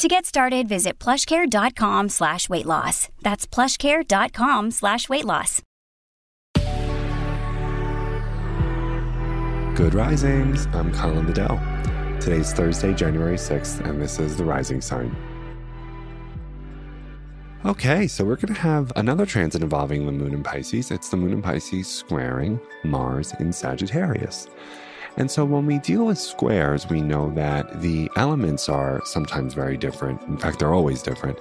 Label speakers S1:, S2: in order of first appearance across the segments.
S1: To get started, visit plushcare.com slash weight loss. That's plushcare.com slash weight loss.
S2: Good Risings. I'm Colin Bedell. Today's Thursday, January 6th, and this is the Rising Sign. Okay, so we're going to have another transit involving the moon in Pisces. It's the moon in Pisces squaring Mars in Sagittarius. And so when we deal with squares, we know that the elements are sometimes very different. In fact, they're always different.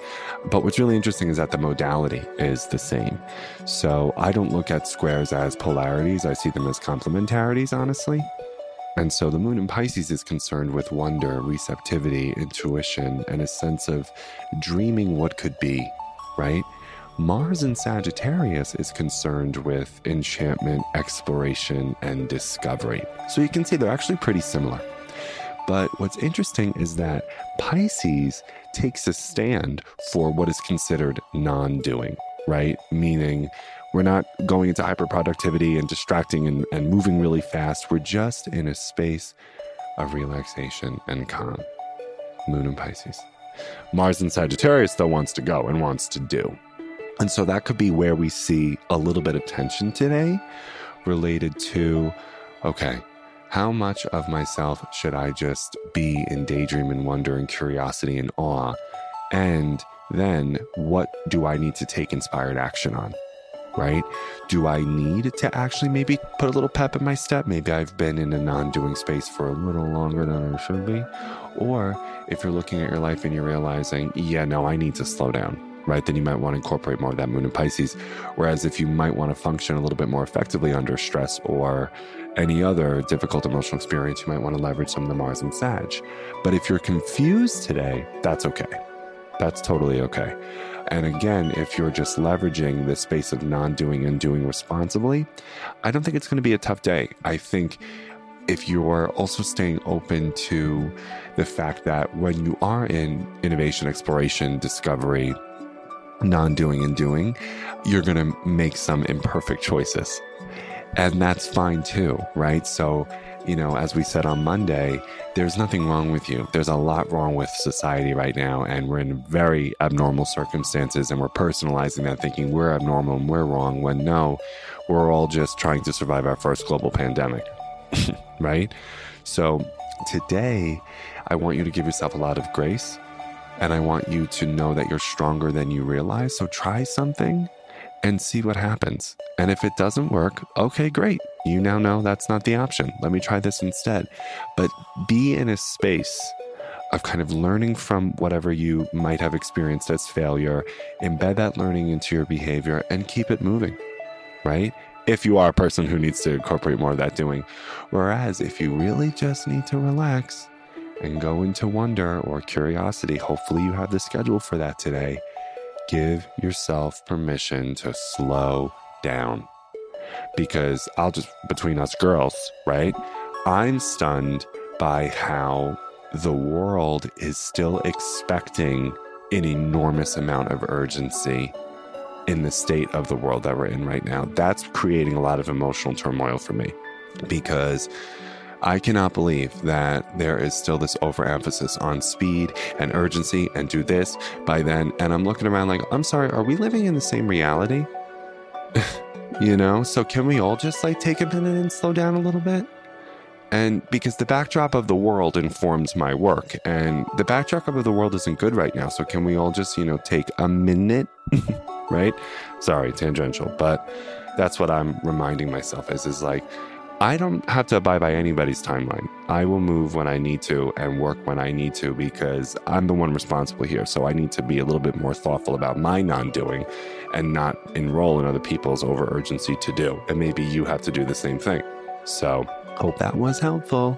S2: But what's really interesting is that the modality is the same. So I don't look at squares as polarities, I see them as complementarities, honestly. And so the moon in Pisces is concerned with wonder, receptivity, intuition, and a sense of dreaming what could be, right? Mars in Sagittarius is concerned with enchantment, exploration, and discovery. So you can see they're actually pretty similar. But what's interesting is that Pisces takes a stand for what is considered non doing, right? Meaning we're not going into hyperproductivity and distracting and, and moving really fast. We're just in a space of relaxation and calm. Moon in Pisces. Mars in Sagittarius, though, wants to go and wants to do. And so that could be where we see a little bit of tension today related to okay, how much of myself should I just be in daydream and wonder and curiosity and awe? And then what do I need to take inspired action on? Right? Do I need to actually maybe put a little pep in my step? Maybe I've been in a non doing space for a little longer than I should be. Or if you're looking at your life and you're realizing, yeah, no, I need to slow down right, then you might want to incorporate more of that moon in Pisces. Whereas if you might want to function a little bit more effectively under stress or any other difficult emotional experience, you might want to leverage some of the Mars and Sag. But if you're confused today, that's okay. That's totally okay. And again, if you're just leveraging the space of non doing and doing responsibly, I don't think it's going to be a tough day. I think if you're also staying open to the fact that when you are in innovation, exploration, discovery, non doing and doing, you're going to make some imperfect choices. And that's fine too, right? So, you know, as we said on Monday, there's nothing wrong with you. There's a lot wrong with society right now, and we're in very abnormal circumstances, and we're personalizing that, thinking we're abnormal and we're wrong, when no, we're all just trying to survive our first global pandemic, right? So, today, I want you to give yourself a lot of grace and I want you to know that you're stronger than you realize. So try something and see what happens. And if it doesn't work, okay, great. You now know that's not the option. Let me try this instead. But be in a space of kind of learning from whatever you might have experienced as failure, embed that learning into your behavior and keep it moving, right? If you are a person who needs to incorporate more of that doing. Whereas if you really just need to relax, and go into wonder or curiosity, hopefully you have the schedule for that today. Give yourself permission to slow down. Because I'll just, between us girls, right? I'm stunned by how the world is still expecting an enormous amount of urgency in the state of the world that we're in right now. That's creating a lot of emotional turmoil for me because I cannot believe that there is still this overemphasis on speed and urgency and do this by then. And I'm looking around like, I'm sorry, are we living in the same reality? you know, so can we all just like take a minute and slow down a little bit? And because the backdrop of the world informs my work, and the backdrop of the world isn't good right now. So, can we all just, you know, take a minute? right? Sorry, tangential, but that's what I'm reminding myself is, is like, I don't have to abide by anybody's timeline. I will move when I need to and work when I need to because I'm the one responsible here. So I need to be a little bit more thoughtful about my non doing and not enroll in other people's over urgency to do. And maybe you have to do the same thing. So hope that was helpful.